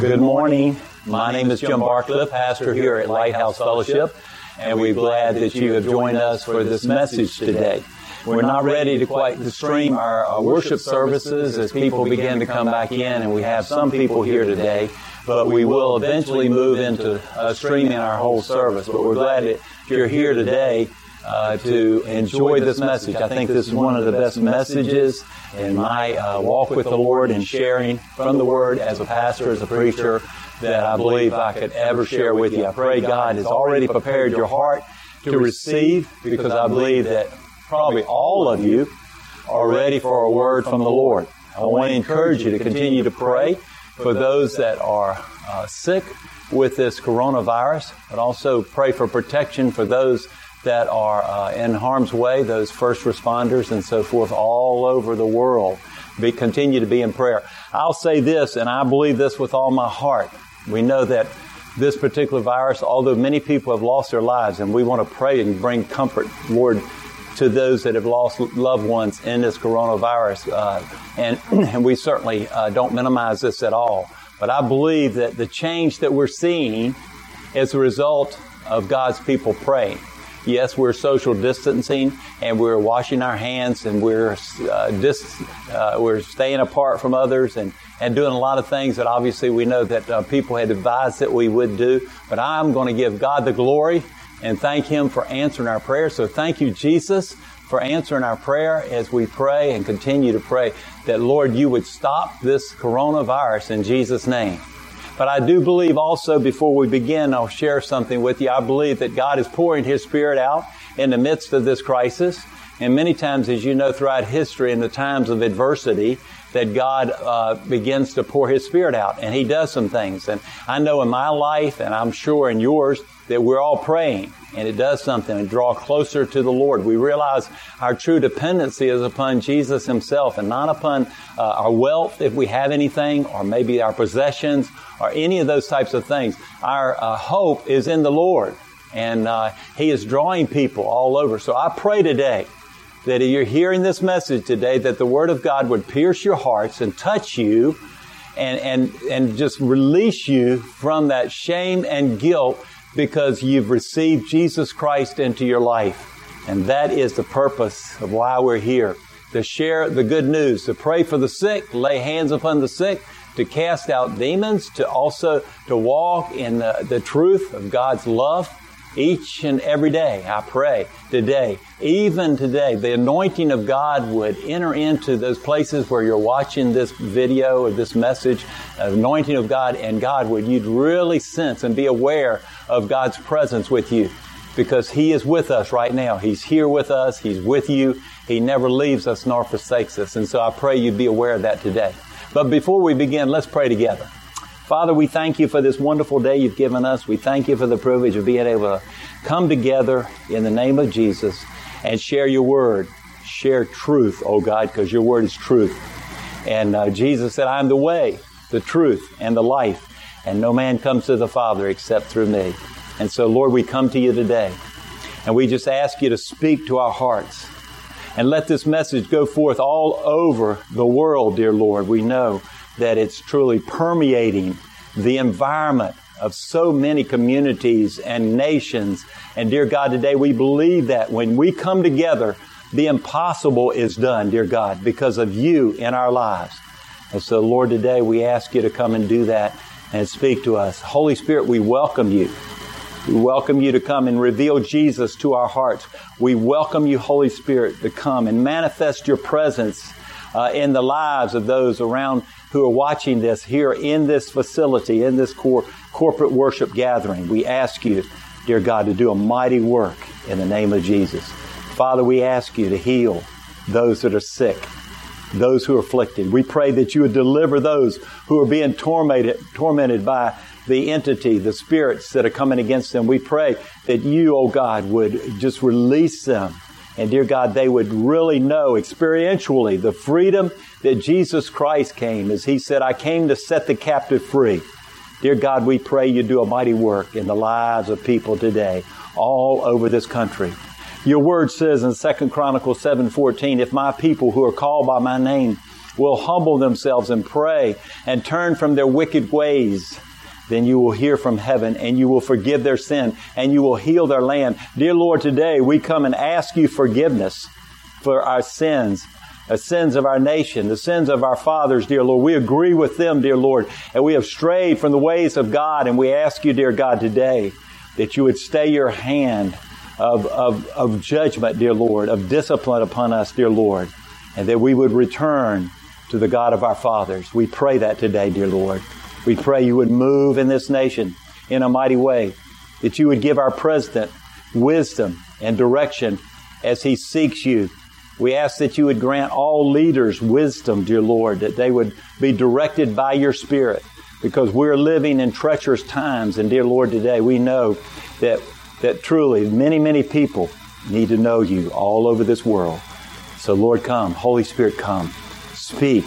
Good morning. My name is Jim Barcliffe, pastor here at Lighthouse Fellowship, and we're glad that you have joined us for this message today. We're not ready to quite to stream our, our worship services as people begin to come back in, and we have some people here today, but we will eventually move into uh, streaming our whole service. But we're glad that you're here today uh, to enjoy this message. I think this is one of the best messages in my uh, walk with the Lord and sharing from the Word as a pastor, as a preacher, that I believe I could ever share with you. I pray God has already prepared your heart to receive because I believe that probably all of you are ready for a word from the Lord. I want to encourage you to continue to pray for those that are uh, sick with this coronavirus, but also pray for protection for those that are uh, in harm's way, those first responders and so forth all over the world. Be, continue to be in prayer. I'll say this, and I believe this with all my heart. We know that this particular virus, although many people have lost their lives, and we want to pray and bring comfort, Lord, to those that have lost loved ones in this coronavirus. Uh, and, and we certainly uh, don't minimize this at all. But I believe that the change that we're seeing is a result of God's people praying. Yes, we're social distancing and we're washing our hands and we're uh, dis, uh, we're staying apart from others and, and doing a lot of things that obviously we know that uh, people had advised that we would do. But I'm going to give God the glory and thank Him for answering our prayer. So thank you, Jesus, for answering our prayer as we pray and continue to pray that, Lord, you would stop this coronavirus in Jesus' name. But I do believe also, before we begin, I'll share something with you. I believe that God is pouring His Spirit out in the midst of this crisis. And many times, as you know, throughout history, in the times of adversity, that God uh, begins to pour His Spirit out, and He does some things. And I know in my life, and I'm sure in yours, that we're all praying, and it does something and draw closer to the Lord. We realize our true dependency is upon Jesus Himself, and not upon uh, our wealth, if we have anything, or maybe our possessions, or any of those types of things. Our uh, hope is in the Lord, and uh, He is drawing people all over. So I pray today that you're hearing this message today, that the Word of God would pierce your hearts and touch you and, and, and just release you from that shame and guilt because you've received Jesus Christ into your life. And that is the purpose of why we're here. To share the good news, to pray for the sick, lay hands upon the sick, to cast out demons, to also to walk in the, the truth of God's love each and every day. I pray today, even today, the anointing of God would enter into those places where you're watching this video or this message, anointing of God, and God would you'd really sense and be aware of God's presence with you because He is with us right now. He's here with us. He's with you. He never leaves us nor forsakes us. And so I pray you'd be aware of that today. But before we begin, let's pray together. Father, we thank you for this wonderful day you've given us. We thank you for the privilege of being able to come together in the name of Jesus and share your word. Share truth, oh God, because your word is truth. And uh, Jesus said, I'm the way, the truth, and the life. And no man comes to the Father except through me. And so, Lord, we come to you today. And we just ask you to speak to our hearts. And let this message go forth all over the world, dear Lord. We know that it's truly permeating the environment of so many communities and nations. And dear God, today we believe that when we come together, the impossible is done, dear God, because of you in our lives. And so, Lord, today we ask you to come and do that and speak to us. Holy Spirit, we welcome you. We welcome you to come and reveal Jesus to our hearts. We welcome you, Holy Spirit, to come and manifest your presence uh, in the lives of those around who are watching this here in this facility, in this cor- corporate worship gathering. We ask you, dear God, to do a mighty work in the name of Jesus. Father, we ask you to heal those that are sick, those who are afflicted. We pray that you would deliver those who are being tormented, tormented by the entity, the spirits that are coming against them. We pray that you, oh God, would just release them and dear God, they would really know experientially the freedom that Jesus Christ came as He said, I came to set the captive free. Dear God, we pray you do a mighty work in the lives of people today, all over this country. Your word says in 2 Chronicles 7:14, if my people who are called by my name will humble themselves and pray and turn from their wicked ways, then you will hear from heaven and you will forgive their sin and you will heal their land. Dear Lord, today we come and ask you forgiveness for our sins the sins of our nation, the sins of our fathers, dear Lord. We agree with them, dear Lord, and we have strayed from the ways of God, and we ask you, dear God, today that you would stay your hand of, of, of judgment, dear Lord, of discipline upon us, dear Lord, and that we would return to the God of our fathers. We pray that today, dear Lord. We pray you would move in this nation in a mighty way, that you would give our president wisdom and direction as he seeks you. We ask that you would grant all leaders wisdom, dear Lord, that they would be directed by your Spirit, because we're living in treacherous times. And dear Lord, today we know that that truly many, many people need to know you all over this world. So, Lord, come. Holy Spirit, come. Speak.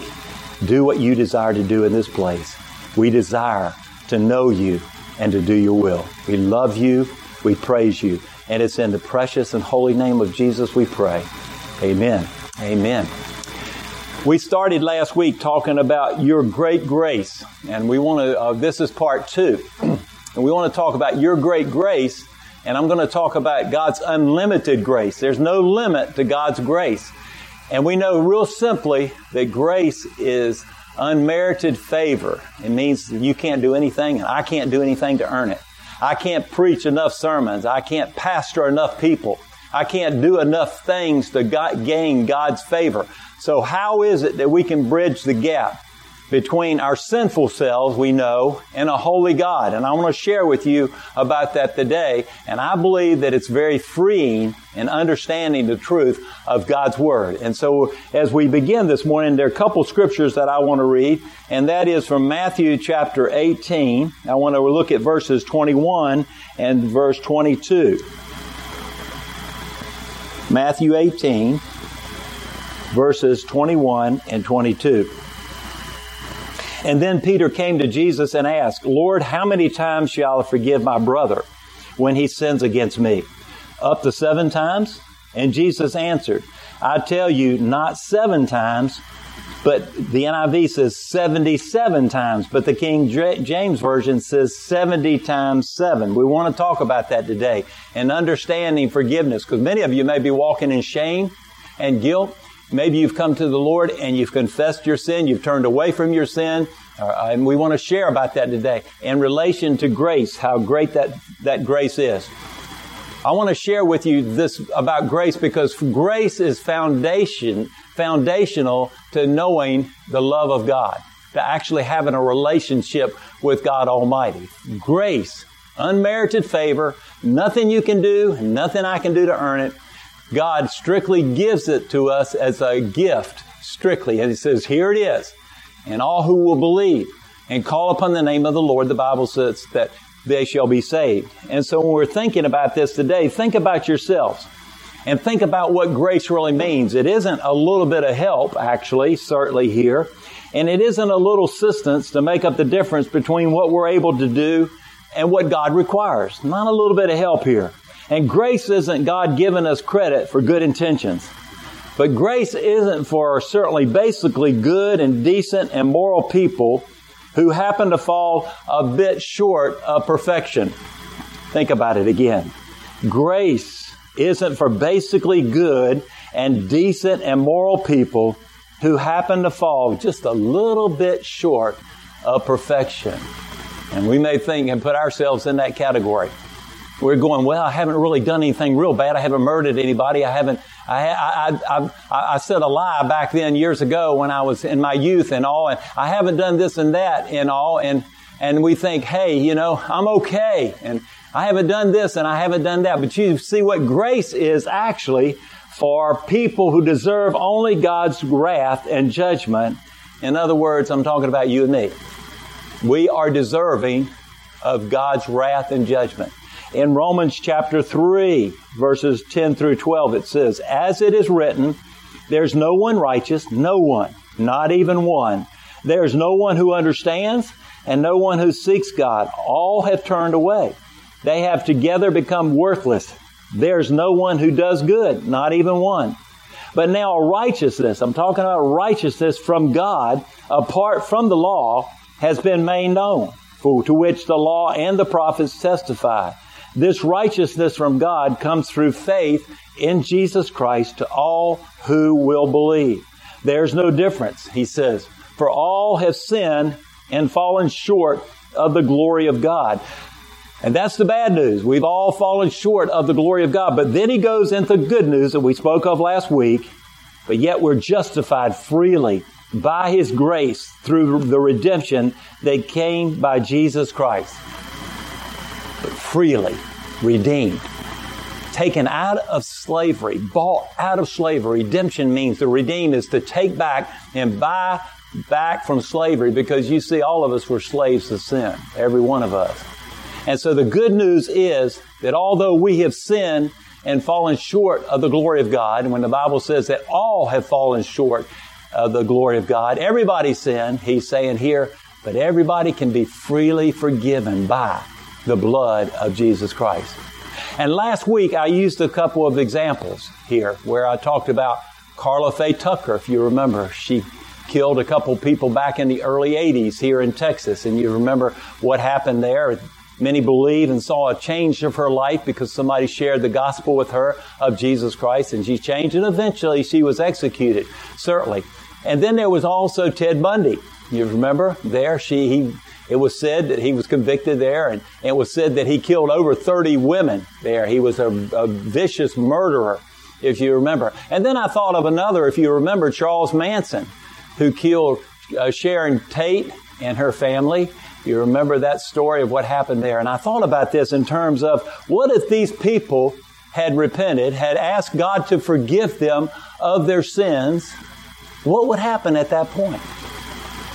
Do what you desire to do in this place. We desire to know you and to do your will. We love you. We praise you. And it's in the precious and holy name of Jesus we pray. Amen. Amen. We started last week talking about your great grace, and we want to, uh, this is part two. and we want to talk about your great grace and I'm going to talk about God's unlimited grace. There's no limit to God's grace. And we know real simply that grace is unmerited favor. It means you can't do anything and I can't do anything to earn it. I can't preach enough sermons. I can't pastor enough people. I can't do enough things to gain God's favor. So how is it that we can bridge the gap between our sinful selves, we know, and a holy God. And I want to share with you about that today. And I believe that it's very freeing in understanding the truth of God's Word. And so as we begin this morning, there are a couple scriptures that I want to read, and that is from Matthew chapter 18. I want to look at verses 21 and verse 22. Matthew 18, verses 21 and 22. And then Peter came to Jesus and asked, Lord, how many times shall I forgive my brother when he sins against me? Up to seven times? And Jesus answered, I tell you, not seven times, but the NIV says 77 times, but the King James Version says 70 times 7. We want to talk about that today and understanding forgiveness because many of you may be walking in shame and guilt Maybe you've come to the Lord and you've confessed your sin, you've turned away from your sin, uh, and we want to share about that today in relation to grace, how great that, that grace is. I want to share with you this about grace because grace is foundation, foundational to knowing the love of God, to actually having a relationship with God Almighty. Grace, unmerited favor, nothing you can do, nothing I can do to earn it. God strictly gives it to us as a gift, strictly. And He says, here it is. And all who will believe and call upon the name of the Lord, the Bible says that they shall be saved. And so when we're thinking about this today, think about yourselves and think about what grace really means. It isn't a little bit of help, actually, certainly here. And it isn't a little assistance to make up the difference between what we're able to do and what God requires. Not a little bit of help here. And grace isn't God giving us credit for good intentions. But grace isn't for certainly basically good and decent and moral people who happen to fall a bit short of perfection. Think about it again. Grace isn't for basically good and decent and moral people who happen to fall just a little bit short of perfection. And we may think and put ourselves in that category we're going, well, I haven't really done anything real bad. I haven't murdered anybody. I haven't, I, I, I, I, said a lie back then years ago when I was in my youth and all, and I haven't done this and that and all, and, and we think, hey, you know, I'm okay, and I haven't done this and I haven't done that. But you see what grace is actually for people who deserve only God's wrath and judgment. In other words, I'm talking about you and me. We are deserving of God's wrath and judgment. In Romans chapter 3, verses 10 through 12, it says, As it is written, there's no one righteous, no one, not even one. There's no one who understands and no one who seeks God. All have turned away. They have together become worthless. There's no one who does good, not even one. But now righteousness, I'm talking about righteousness from God apart from the law has been made known, for to which the law and the prophets testify. This righteousness from God comes through faith in Jesus Christ to all who will believe. There's no difference, he says, for all have sinned and fallen short of the glory of God. And that's the bad news. We've all fallen short of the glory of God. But then he goes into the good news that we spoke of last week. But yet we're justified freely by his grace through the redemption that came by Jesus Christ. But freely redeemed. Taken out of slavery, bought out of slavery. Redemption means to redeem is to take back and buy back from slavery because you see, all of us were slaves to sin. Every one of us. And so the good news is that although we have sinned and fallen short of the glory of God, and when the Bible says that all have fallen short of the glory of God, everybody sinned, he's saying here, but everybody can be freely forgiven by the blood of Jesus Christ. And last week I used a couple of examples here where I talked about Karla Faye Tucker, if you remember. She killed a couple people back in the early 80s here in Texas, and you remember what happened there. Many believed and saw a change of her life because somebody shared the gospel with her of Jesus Christ and she changed and eventually she was executed, certainly. And then there was also Ted Bundy. You remember there? She, he, it was said that he was convicted there and it was said that he killed over 30 women there. He was a, a vicious murderer, if you remember. And then I thought of another, if you remember, Charles Manson, who killed uh, Sharon Tate and her family. You remember that story of what happened there. And I thought about this in terms of what if these people had repented, had asked God to forgive them of their sins, what would happen at that point?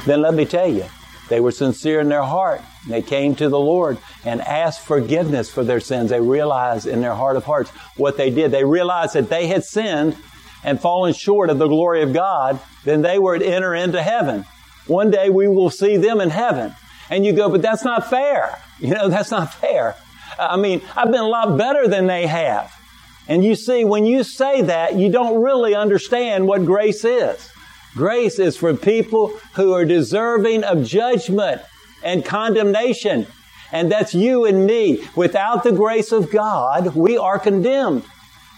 Then let me tell you, they were sincere in their heart. They came to the Lord and asked forgiveness for their sins. They realized in their heart of hearts what they did. They realized that they had sinned and fallen short of the glory of God. Then they were to enter into heaven. One day we will see them in heaven. And you go, but that's not fair. You know, that's not fair. I mean, I've been a lot better than they have. And you see, when you say that, you don't really understand what grace is. Grace is for people who are deserving of judgment and condemnation. And that's you and me. Without the grace of God, we are condemned.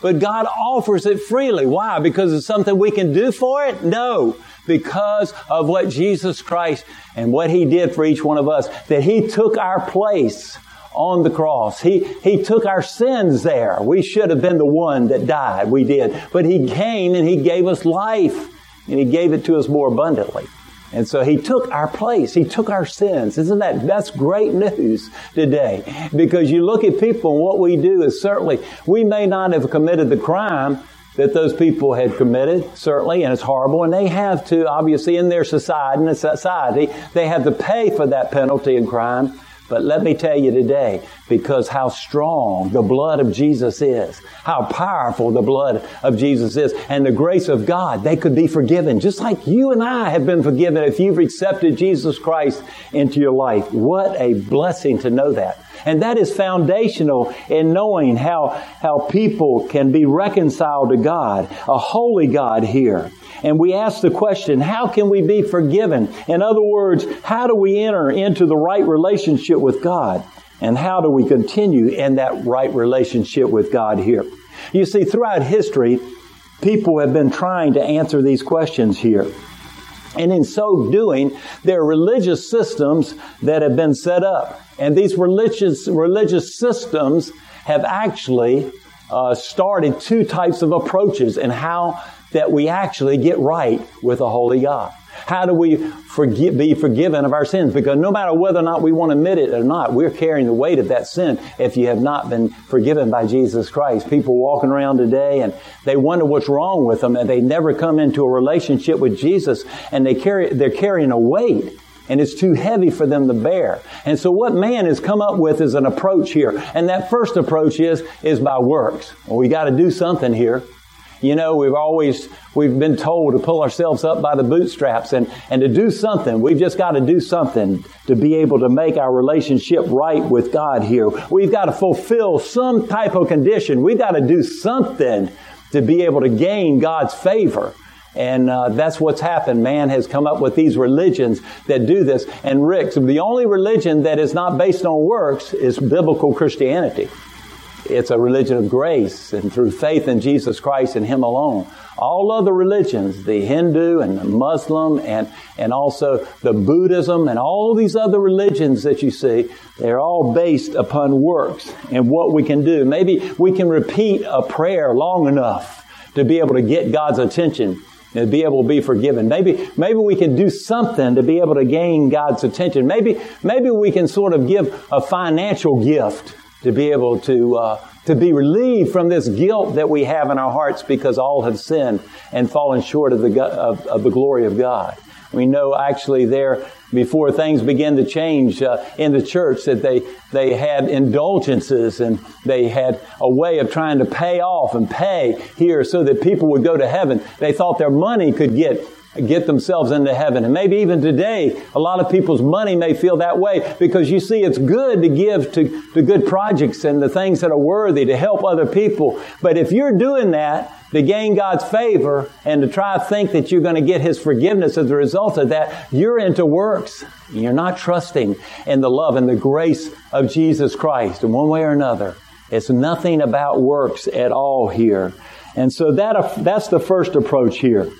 But God offers it freely. Why? Because it's something we can do for it? No because of what Jesus Christ and what He did for each one of us, that He took our place on the cross. He, he took our sins there. We should have been the one that died. We did. But He came and He gave us life and He gave it to us more abundantly. And so he took our place. He took our sins. Isn't that, that's great news today. Because you look at people and what we do is certainly, we may not have committed the crime, that those people had committed, certainly, and it's horrible, and they have to, obviously, in their society, in society, they have to pay for that penalty and crime. But let me tell you today, because how strong the blood of Jesus is, how powerful the blood of Jesus is, and the grace of God, they could be forgiven, just like you and I have been forgiven if you've accepted Jesus Christ into your life. What a blessing to know that. And that is foundational in knowing how, how people can be reconciled to God, a holy God here. And we ask the question, how can we be forgiven? In other words, how do we enter into the right relationship with God? And how do we continue in that right relationship with God here? You see, throughout history, people have been trying to answer these questions here. And in so doing, there are religious systems that have been set up. And these religious, religious systems have actually uh, started two types of approaches and how that we actually get right with a holy God. How do we forgive, be forgiven of our sins? Because no matter whether or not we want to admit it or not, we're carrying the weight of that sin if you have not been forgiven by Jesus Christ. People walking around today and they wonder what's wrong with them and they never come into a relationship with Jesus and they carry, they're carrying a weight and it's too heavy for them to bear. And so what man has come up with is an approach here. And that first approach is, is by works. Well, we got to do something here. You know, we've always, we've been told to pull ourselves up by the bootstraps and, and to do something. We've just got to do something to be able to make our relationship right with God here. We've got to fulfill some type of condition. We've got to do something to be able to gain God's favor. And uh, that's what's happened. Man has come up with these religions that do this. And Rick, the only religion that is not based on works is biblical Christianity. It's a religion of grace and through faith in Jesus Christ and Him alone. All other religions, the Hindu and the Muslim and, and also the Buddhism and all these other religions that you see, they're all based upon works and what we can do. Maybe we can repeat a prayer long enough to be able to get God's attention and be able to be forgiven. Maybe, maybe we can do something to be able to gain God's attention. Maybe, maybe we can sort of give a financial gift to be able to, uh, to be relieved from this guilt that we have in our hearts because all have sinned and fallen short of the, of, of the glory of God. We know actually there before things began to change uh, in the church that they they had indulgences and they had a way of trying to pay off and pay here so that people would go to heaven. They thought their money could get get themselves into heaven. And maybe even today, a lot of people's money may feel that way because you see, it's good to give to, to good projects and the things that are worthy to help other people. But if you're doing that to gain God's favor and to try to think that you're going to get His forgiveness as a result of that, you're into works. You're not trusting in the love and the grace of Jesus Christ in one way or another. It's nothing about works at all here. And so that, that's the first approach here.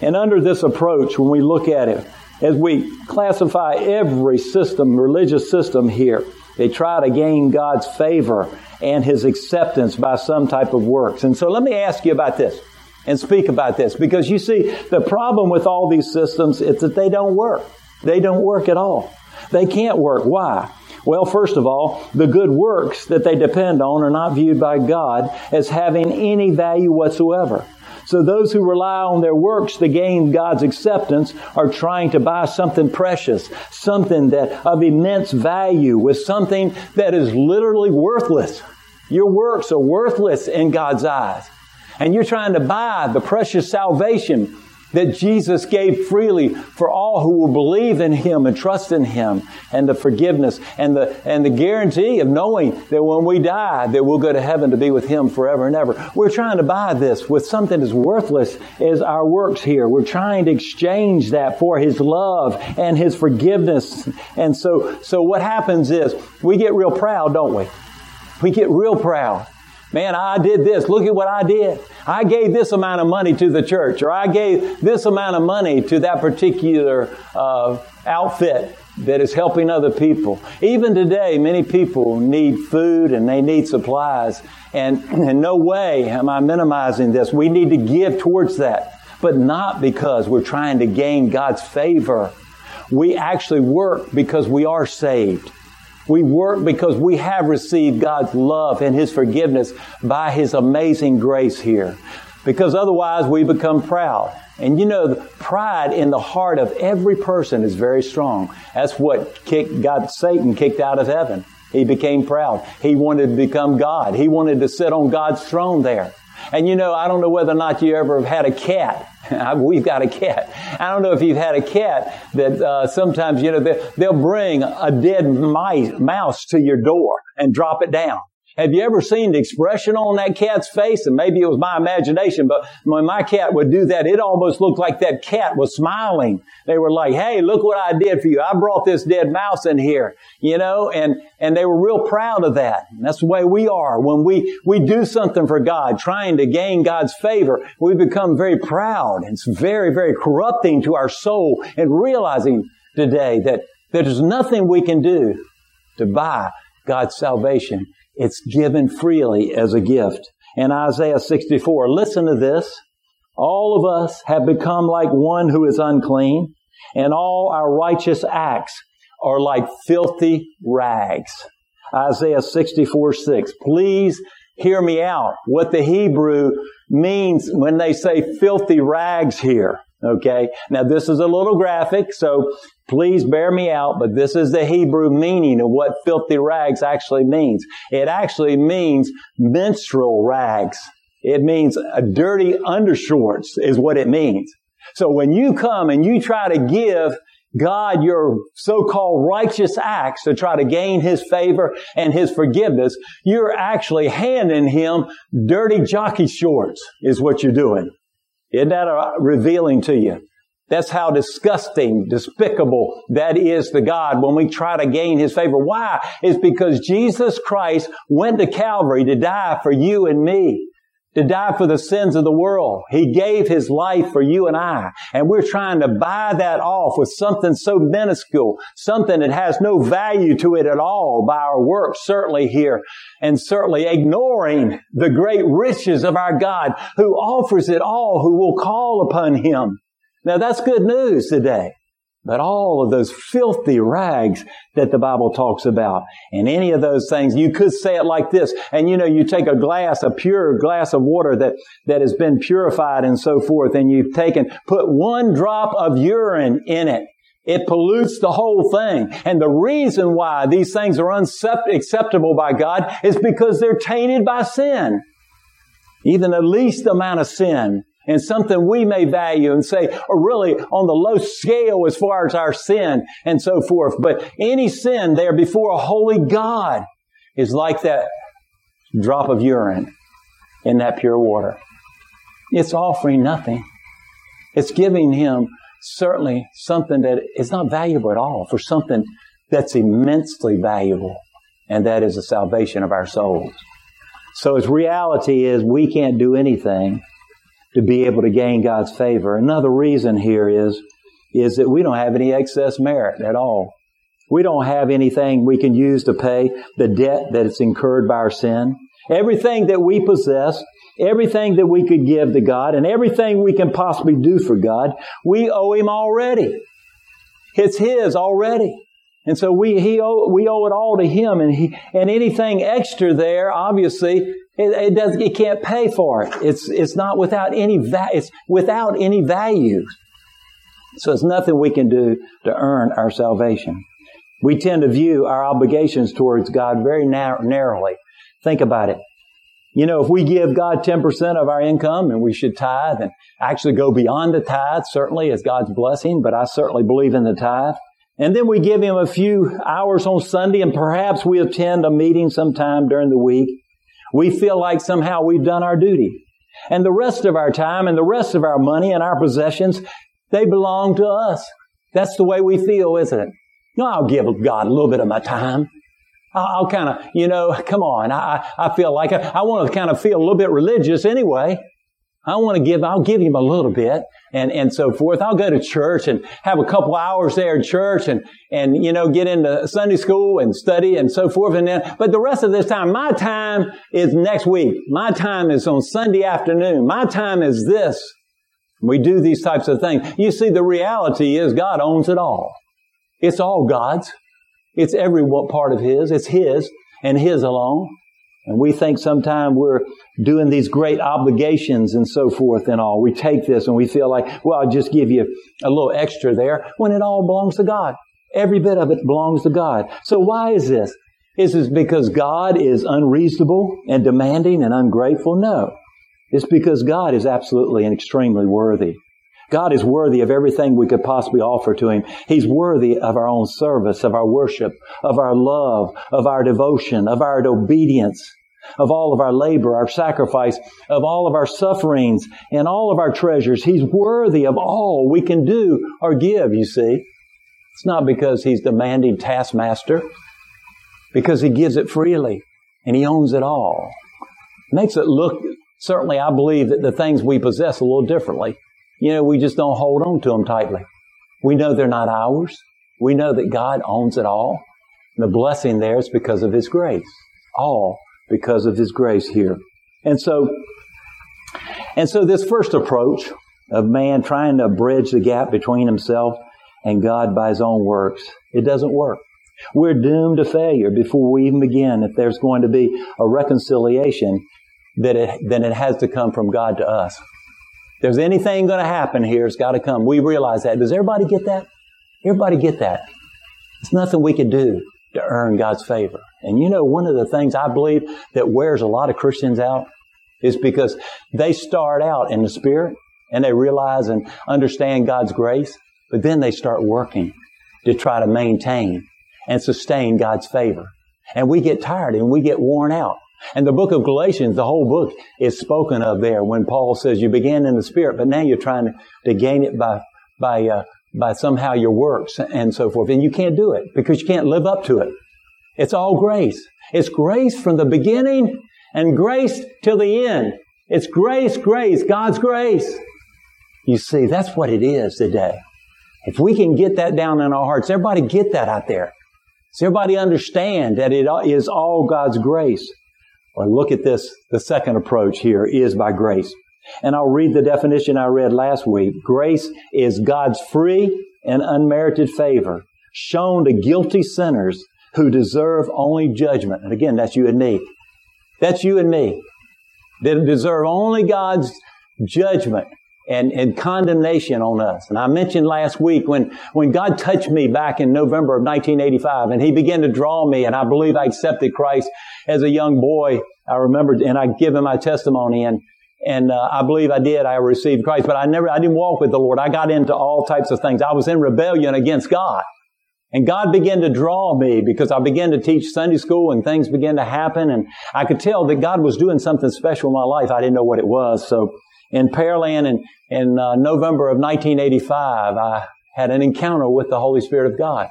And under this approach, when we look at it, as we classify every system, religious system here, they try to gain God's favor and His acceptance by some type of works. And so let me ask you about this and speak about this because you see, the problem with all these systems is that they don't work. They don't work at all. They can't work. Why? Well, first of all, the good works that they depend on are not viewed by God as having any value whatsoever. So those who rely on their works to gain God's acceptance are trying to buy something precious, something that of immense value with something that is literally worthless. Your works are worthless in God's eyes. And you're trying to buy the precious salvation that Jesus gave freely for all who will believe in Him and trust in Him and the forgiveness and the, and the guarantee of knowing that when we die that we'll go to heaven to be with Him forever and ever. We're trying to buy this with something as worthless as our works here. We're trying to exchange that for His love and His forgiveness. And so, so what happens is we get real proud, don't we? We get real proud. Man, I did this. Look at what I did. I gave this amount of money to the church, or I gave this amount of money to that particular uh, outfit that is helping other people. Even today, many people need food and they need supplies. And in no way am I minimizing this. We need to give towards that, but not because we're trying to gain God's favor. We actually work because we are saved. We work because we have received God's love and His forgiveness by His amazing grace here. Because otherwise we become proud. And you know, pride in the heart of every person is very strong. That's what kicked, got Satan kicked out of heaven. He became proud. He wanted to become God. He wanted to sit on God's throne there. And you know, I don't know whether or not you ever have had a cat. We've got a cat. I don't know if you've had a cat that uh, sometimes, you know, they'll bring a dead mice, mouse to your door and drop it down. Have you ever seen the expression on that cat's face? And maybe it was my imagination, but when my cat would do that, it almost looked like that cat was smiling. They were like, Hey, look what I did for you. I brought this dead mouse in here, you know, and, and they were real proud of that. And that's the way we are. When we, we do something for God, trying to gain God's favor, we become very proud. It's very, very corrupting to our soul and realizing today that, that there's nothing we can do to buy God's salvation. It's given freely as a gift. In Isaiah 64, listen to this. All of us have become like one who is unclean, and all our righteous acts are like filthy rags. Isaiah 64, 6. Please hear me out. What the Hebrew means when they say filthy rags here. Okay. Now this is a little graphic, so please bear me out, but this is the Hebrew meaning of what filthy rags actually means. It actually means menstrual rags. It means a dirty undershorts is what it means. So when you come and you try to give God your so-called righteous acts to try to gain His favor and His forgiveness, you're actually handing Him dirty jockey shorts is what you're doing. Isn't that uh, revealing to you? That's how disgusting, despicable that is to God when we try to gain His favor. Why? It's because Jesus Christ went to Calvary to die for you and me to die for the sins of the world. He gave his life for you and I. And we're trying to buy that off with something so minuscule, something that has no value to it at all by our work, certainly here, and certainly ignoring the great riches of our God who offers it all who will call upon him. Now that's good news today. But all of those filthy rags that the Bible talks about, and any of those things, you could say it like this. And you know, you take a glass, a pure glass of water that, that has been purified and so forth, and you've taken, put one drop of urine in it. It pollutes the whole thing. And the reason why these things are unacceptable by God is because they're tainted by sin. Even the least amount of sin and something we may value and say are oh, really on the low scale as far as our sin and so forth. But any sin there before a holy God is like that drop of urine in that pure water. It's offering nothing. It's giving him certainly something that is not valuable at all for something that's immensely valuable, and that is the salvation of our souls. So its reality is we can't do anything to be able to gain God's favor. Another reason here is, is that we don't have any excess merit at all. We don't have anything we can use to pay the debt that is incurred by our sin. Everything that we possess, everything that we could give to God, and everything we can possibly do for God, we owe Him already. It's His already. And so we, he owe, we owe it all to Him and He, and anything extra there, obviously, it, it does, it can't pay for it. It's, it's not without any, va- it's without any value. So it's nothing we can do to earn our salvation. We tend to view our obligations towards God very narrow, narrowly. Think about it. You know, if we give God 10% of our income and we should tithe and actually go beyond the tithe, certainly as God's blessing, but I certainly believe in the tithe. And then we give Him a few hours on Sunday and perhaps we attend a meeting sometime during the week. We feel like somehow we've done our duty. And the rest of our time and the rest of our money and our possessions, they belong to us. That's the way we feel, isn't it? Know, I'll give God a little bit of my time. I'll, I'll kind of, you know, come on. I, I feel like I, I want to kind of feel a little bit religious anyway. I want to give, I'll give him a little bit and, and so forth. I'll go to church and have a couple hours there in church and, and, you know, get into Sunday school and study and so forth. And then, but the rest of this time, my time is next week. My time is on Sunday afternoon. My time is this. We do these types of things. You see, the reality is God owns it all. It's all God's. It's every part of His. It's His and His alone. And we think sometimes we're doing these great obligations and so forth and all. We take this and we feel like, well, I'll just give you a little extra there when it all belongs to God. Every bit of it belongs to God. So why is this? Is this because God is unreasonable and demanding and ungrateful? No. It's because God is absolutely and extremely worthy. God is worthy of everything we could possibly offer to Him. He's worthy of our own service, of our worship, of our love, of our devotion, of our obedience of all of our labor, our sacrifice, of all of our sufferings, and all of our treasures. He's worthy of all we can do or give, you see. It's not because he's demanding taskmaster, because he gives it freely and he owns it all. Makes it look, certainly I believe that the things we possess a little differently. You know, we just don't hold on to them tightly. We know they're not ours. We know that God owns it all. And The blessing there is because of His grace. All because of His grace here. And so, and so this first approach of man trying to bridge the gap between himself and God by his own works, it doesn't work. We're doomed to failure before we even begin if there's going to be a reconciliation that it, then it has to come from God to us. If there's anything going to happen here, it's got to come. We realize that. Does everybody get that? Everybody get that? It's nothing we can do to earn God's favor. And you know, one of the things I believe that wears a lot of Christians out is because they start out in the Spirit and they realize and understand God's grace. But then they start working to try to maintain and sustain God's favor. And we get tired and we get worn out. And the book of Galatians, the whole book is spoken of there when Paul says you began in the spirit, but now you're trying to, to gain it by, by, uh, by somehow your works and so forth. And you can't do it because you can't live up to it. It's all grace. It's grace from the beginning and grace till the end. It's grace, grace, God's grace. You see, that's what it is today. If we can get that down in our hearts, everybody get that out there. Does everybody understand that it is all God's grace? Or look at this, the second approach here is by grace. And I'll read the definition I read last week. Grace is God's free and unmerited favor shown to guilty sinners who deserve only judgment. And again, that's you and me. That's you and me. That deserve only God's judgment and, and condemnation on us. And I mentioned last week when, when God touched me back in November of 1985 and He began to draw me and I believe I accepted Christ as a young boy. I remembered and I give Him my testimony and, and uh, I believe I did. I received Christ, but I never, I didn't walk with the Lord. I got into all types of things. I was in rebellion against God. And God began to draw me because I began to teach Sunday school and things began to happen. And I could tell that God was doing something special in my life. I didn't know what it was. So in Pearland in, in uh, November of 1985, I had an encounter with the Holy Spirit of God.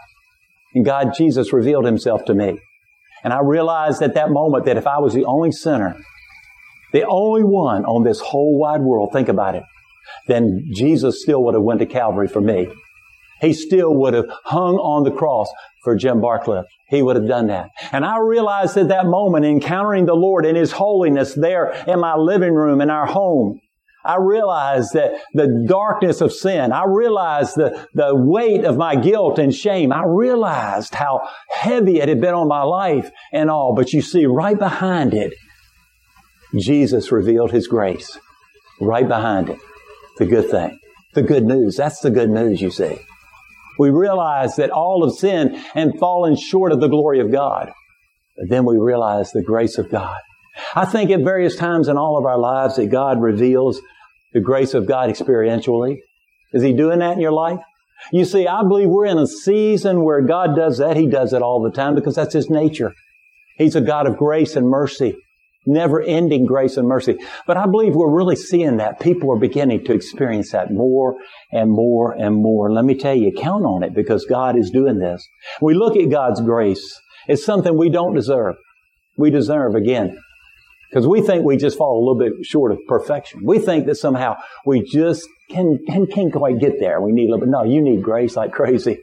And God, Jesus revealed himself to me. And I realized at that moment that if I was the only sinner, the only one on this whole wide world, think about it, then Jesus still would have went to Calvary for me. He still would have hung on the cross for Jim Barcliffe. He would have done that. And I realized at that moment, encountering the Lord in His holiness there in my living room, in our home, I realized that the darkness of sin, I realized the, the weight of my guilt and shame. I realized how heavy it had been on my life and all. But you see, right behind it, Jesus revealed His grace. Right behind it. The good thing. The good news. That's the good news, you see. We realize that all have sinned and fallen short of the glory of God. But then we realize the grace of God. I think at various times in all of our lives that God reveals the grace of God experientially. Is He doing that in your life? You see, I believe we're in a season where God does that. He does it all the time because that's His nature. He's a God of grace and mercy. Never ending grace and mercy. But I believe we're really seeing that. People are beginning to experience that more and more and more. Let me tell you, count on it because God is doing this. We look at God's grace. It's something we don't deserve. We deserve, again, because we think we just fall a little bit short of perfection. We think that somehow we just can, can, can't quite get there. We need a little bit. No, you need grace like crazy.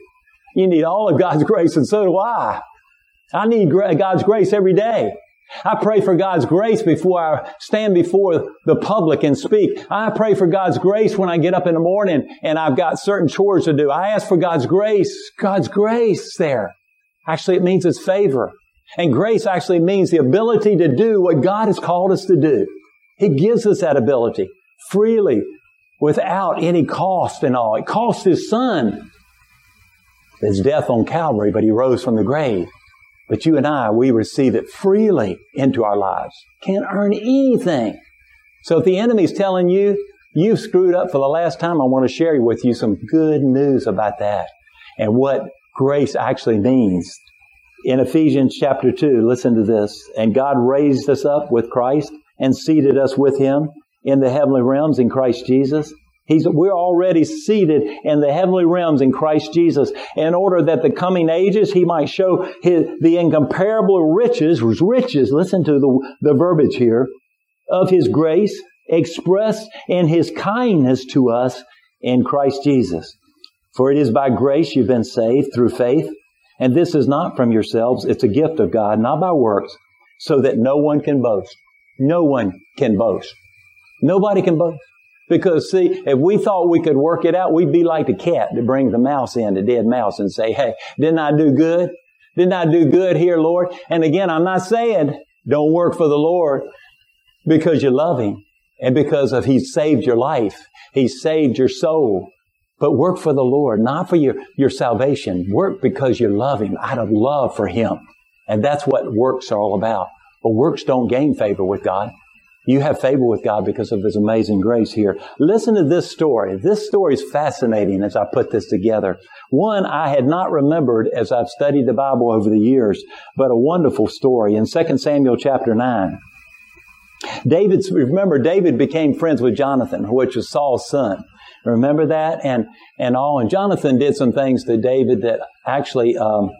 You need all of God's grace, and so do I. I need God's grace every day. I pray for God's grace before I stand before the public and speak. I pray for God's grace when I get up in the morning and I've got certain chores to do. I ask for God's grace, God's grace there. Actually, it means His favor. And grace actually means the ability to do what God has called us to do. He gives us that ability freely without any cost and all. It cost His Son His death on Calvary, but He rose from the grave. But you and I, we receive it freely into our lives. Can't earn anything. So if the enemy's telling you, you've screwed up for the last time, I want to share with you some good news about that and what grace actually means. In Ephesians chapter 2, listen to this. And God raised us up with Christ and seated us with Him in the heavenly realms in Christ Jesus He's, we're already seated in the heavenly realms in Christ Jesus in order that the coming ages He might show his, the incomparable riches, riches, listen to the, the verbiage here, of His grace expressed in His kindness to us in Christ Jesus. For it is by grace you've been saved through faith, and this is not from yourselves, it's a gift of God, not by works, so that no one can boast. No one can boast. Nobody can boast. Because see, if we thought we could work it out, we'd be like the cat that brings the mouse in, the dead mouse, and say, hey, didn't I do good? Didn't I do good here, Lord? And again, I'm not saying don't work for the Lord because you love Him and because of He saved your life. He saved your soul. But work for the Lord, not for your, your salvation. Work because you love Him, out of love for Him. And that's what works are all about. But works don't gain favor with God. You have favor with God because of His amazing grace here. Listen to this story. This story is fascinating as I put this together. One I had not remembered as I've studied the Bible over the years, but a wonderful story in 2 Samuel chapter 9. David, remember, David became friends with Jonathan, which was Saul's son. Remember that? And, and all. And Jonathan did some things to David that actually, um,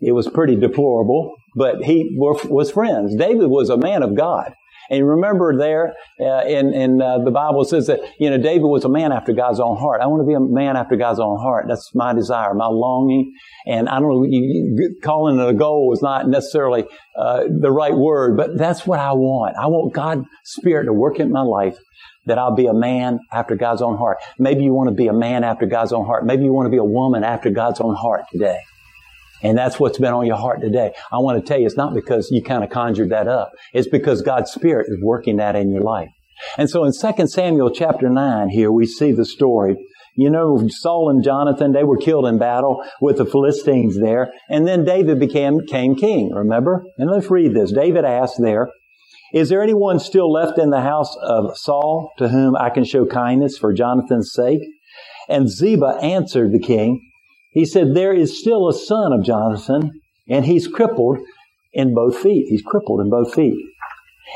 it was pretty deplorable, but he were, was friends. David was a man of God. And remember there uh, in, in uh, the Bible says that, you know, David was a man after God's own heart. I want to be a man after God's own heart. That's my desire, my longing. And I don't know, you, calling it a goal is not necessarily uh, the right word, but that's what I want. I want God's Spirit to work in my life that I'll be a man after God's own heart. Maybe you want to be a man after God's own heart. Maybe you want to be a woman after God's own heart today. And that's what's been on your heart today. I want to tell you, it's not because you kind of conjured that up. It's because God's Spirit is working that in your life. And so in 2 Samuel chapter 9 here, we see the story. You know, Saul and Jonathan, they were killed in battle with the Philistines there. And then David became, became king, remember? And let's read this. David asked there, is there anyone still left in the house of Saul to whom I can show kindness for Jonathan's sake? And Ziba answered the king, he said, There is still a son of Jonathan, and he's crippled in both feet. He's crippled in both feet.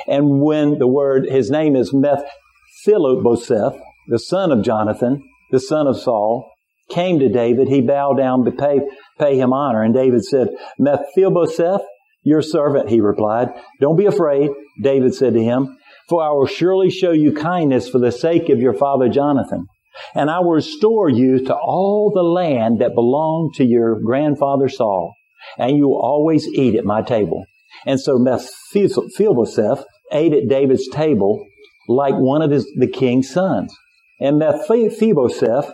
And when the word, his name is Mephibosheth, the son of Jonathan, the son of Saul, came to David, he bowed down to pay, pay him honor. And David said, Mephibosheth, your servant, he replied. Don't be afraid, David said to him, for I will surely show you kindness for the sake of your father Jonathan and I will restore you to all the land that belonged to your grandfather Saul, and you will always eat at my table. And so Mephibosheth ate at David's table like one of his, the king's sons. And Mephibosheth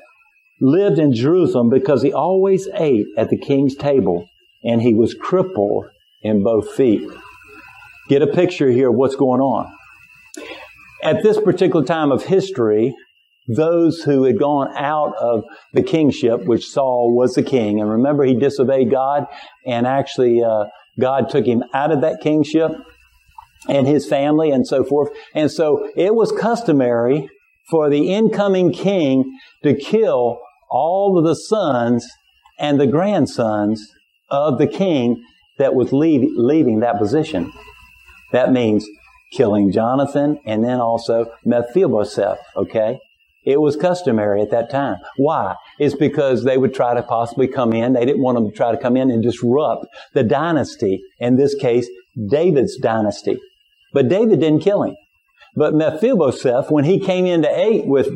lived in Jerusalem because he always ate at the king's table, and he was crippled in both feet. Get a picture here of what's going on. At this particular time of history, those who had gone out of the kingship, which Saul was the king. And remember, he disobeyed God, and actually, uh, God took him out of that kingship and his family and so forth. And so it was customary for the incoming king to kill all of the sons and the grandsons of the king that was leave, leaving that position. That means killing Jonathan and then also Mephibosheth, okay? It was customary at that time. Why? It's because they would try to possibly come in. They didn't want them to try to come in and disrupt the dynasty. In this case, David's dynasty. But David didn't kill him. But Mephibosheth, when he came in to eat with,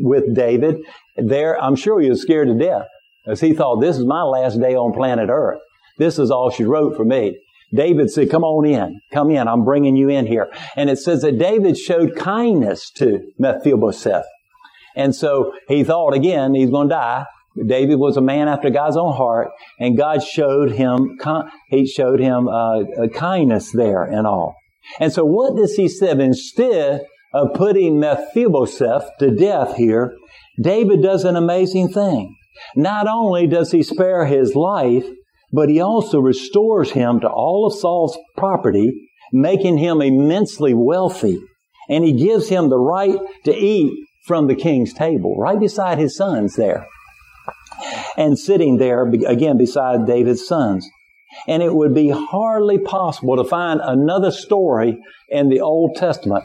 with David, there, I'm sure he was scared to death. As he thought, this is my last day on planet Earth. This is all she wrote for me. David said, come on in. Come in. I'm bringing you in here. And it says that David showed kindness to Mephibosheth. And so he thought again, he's going to die. David was a man after God's own heart, and God showed him, he showed him uh, kindness there and all. And so what does he say? Instead of putting Mephibosheth to death here, David does an amazing thing. Not only does he spare his life, but he also restores him to all of Saul's property, making him immensely wealthy. And he gives him the right to eat from the king's table, right beside his sons there. And sitting there again beside David's sons. And it would be hardly possible to find another story in the Old Testament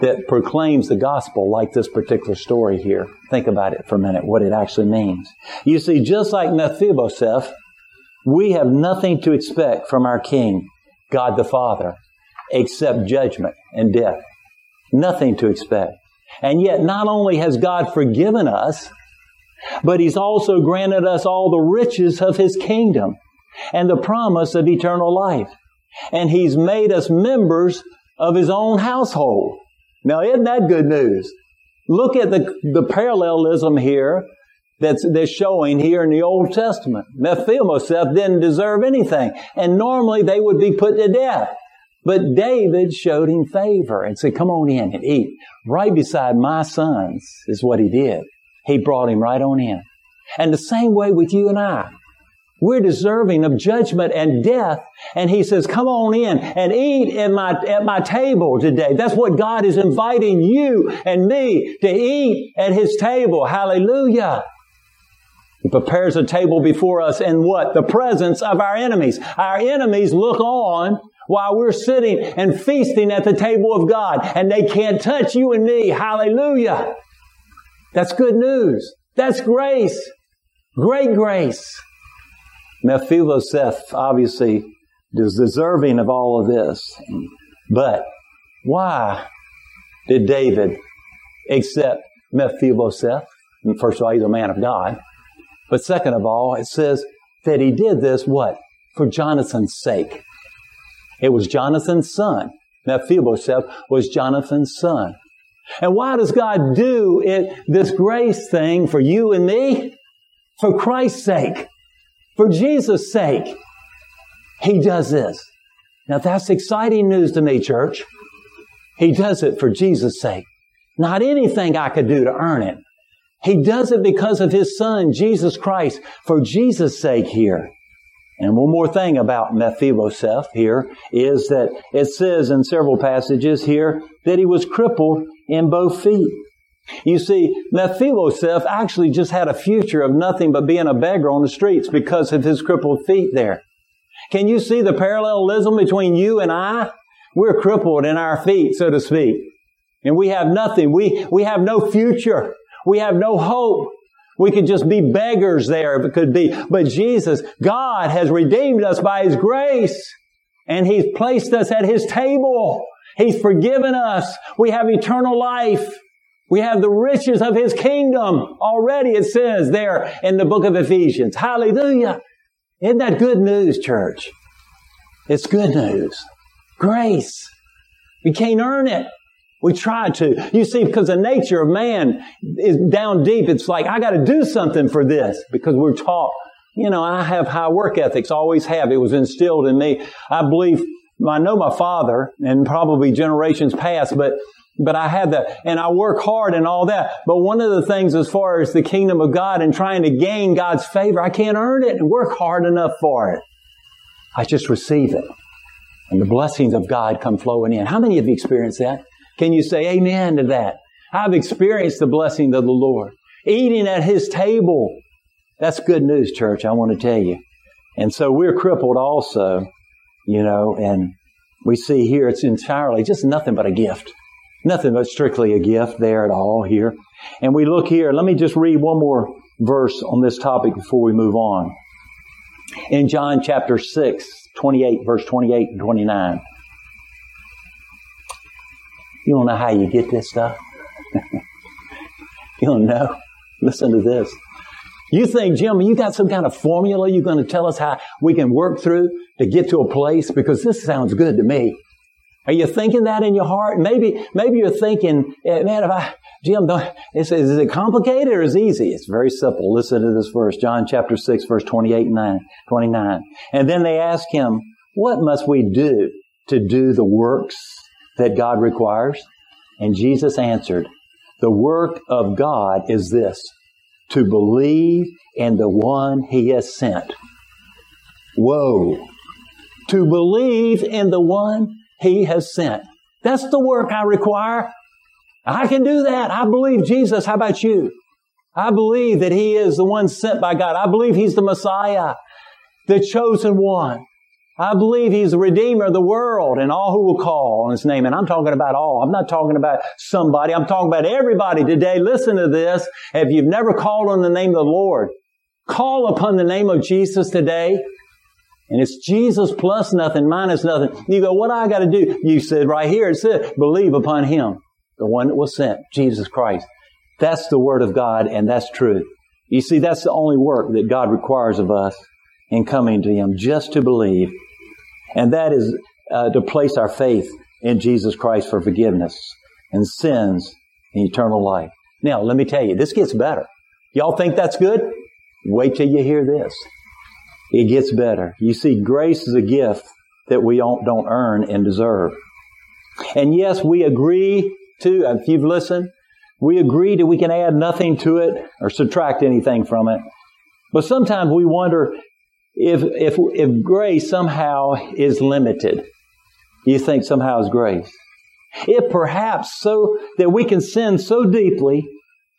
that proclaims the gospel like this particular story here. Think about it for a minute, what it actually means. You see, just like Mephibosheth, we have nothing to expect from our King, God the Father, except judgment and death. Nothing to expect. And yet, not only has God forgiven us, but He's also granted us all the riches of His kingdom and the promise of eternal life. And He's made us members of His own household. Now, isn't that good news? Look at the, the parallelism here that's, that's showing here in the Old Testament. Mephibosheth didn't deserve anything. And normally they would be put to death. But David showed him favor and said, come on in and eat. Right beside my sons is what he did. He brought him right on in. And the same way with you and I. We're deserving of judgment and death. And he says, come on in and eat at my, at my table today. That's what God is inviting you and me to eat at his table. Hallelujah. He prepares a table before us in what? The presence of our enemies. Our enemies look on while we're sitting and feasting at the table of God and they can't touch you and me. Hallelujah. That's good news. That's grace. Great grace. Mephibosheth obviously is deserving of all of this. But why did David accept Mephibosheth? First of all, he's a man of God. But second of all, it says that he did this what? For Jonathan's sake. It was Jonathan's son. Mephibosheth was Jonathan's son. And why does God do it, this grace thing for you and me? For Christ's sake. For Jesus' sake, He does this. Now that's exciting news to me, church. He does it for Jesus' sake. Not anything I could do to earn it. He does it because of His Son, Jesus Christ, for Jesus' sake here. And one more thing about Mephibosheth here is that it says in several passages here that he was crippled in both feet. You see, Mephibosheth actually just had a future of nothing but being a beggar on the streets because of his crippled feet there. Can you see the parallelism between you and I? We're crippled in our feet, so to speak. And we have nothing. We, we have no future. We have no hope. We could just be beggars there if it could be. But Jesus, God has redeemed us by His grace. And He's placed us at His table. He's forgiven us. We have eternal life. We have the riches of His kingdom already, it says there in the book of Ephesians. Hallelujah. Isn't that good news, church? It's good news. Grace. We can't earn it. We try to. You see, because the nature of man is down deep. It's like, I got to do something for this because we're taught. You know, I have high work ethics, always have. It was instilled in me. I believe, I know my father and probably generations past, but but I have that, and I work hard and all that. But one of the things as far as the kingdom of God and trying to gain God's favor, I can't earn it and work hard enough for it. I just receive it. And the blessings of God come flowing in. How many of you experienced that? Can you say amen to that? I've experienced the blessing of the Lord. Eating at His table. That's good news, church, I want to tell you. And so we're crippled also, you know, and we see here it's entirely just nothing but a gift. Nothing but strictly a gift there at all here. And we look here, let me just read one more verse on this topic before we move on. In John chapter 6, 28, verse 28 and 29. You don't know how you get this stuff? you don't know? Listen to this. You think, Jim, you got some kind of formula you're going to tell us how we can work through to get to a place? Because this sounds good to me. Are you thinking that in your heart? Maybe, maybe you're thinking, eh, man, if I, Jim, is, is it complicated or is it easy? It's very simple. Listen to this verse, John chapter 6, verse 28 and 9, 29. And then they ask him, what must we do to do the works that God requires? And Jesus answered, the work of God is this, to believe in the one he has sent. Whoa. To believe in the one he has sent. That's the work I require. I can do that. I believe Jesus. How about you? I believe that He is the one sent by God. I believe He's the Messiah, the chosen one. I believe He's the Redeemer of the world and all who will call on His name. And I'm talking about all. I'm not talking about somebody. I'm talking about everybody today. Listen to this. If you've never called on the name of the Lord, call upon the name of Jesus today. And it's Jesus plus nothing, minus nothing. You go, what I got to do? You said right here, it said, believe upon Him, the one that was sent, Jesus Christ. That's the Word of God, and that's truth. You see, that's the only work that God requires of us in coming to Him, just to believe. And that is uh, to place our faith in Jesus Christ for forgiveness and sins and eternal life. Now, let me tell you, this gets better. Y'all think that's good? Wait till you hear this it gets better. You see, grace is a gift that we don't, don't earn and deserve. And yes, we agree to, if you've listened, we agree that we can add nothing to it or subtract anything from it. But sometimes we wonder, if, if, if grace somehow is limited, you think somehow is grace. If perhaps so that we can sin so deeply,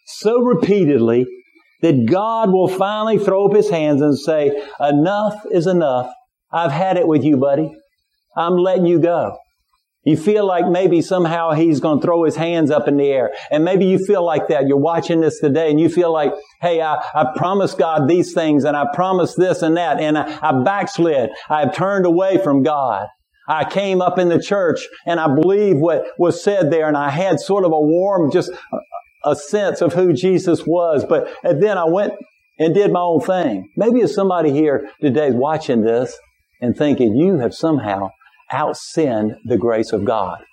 so repeatedly, that God will finally throw up his hands and say, enough is enough. I've had it with you, buddy. I'm letting you go. You feel like maybe somehow he's going to throw his hands up in the air. And maybe you feel like that. You're watching this today and you feel like, hey, I, I promised God these things and I promised this and that and I, I backslid. I've turned away from God. I came up in the church and I believe what was said there and I had sort of a warm, just a sense of who Jesus was. But then I went and did my own thing. Maybe if somebody here today watching this and thinking you have somehow outsinned the grace of God.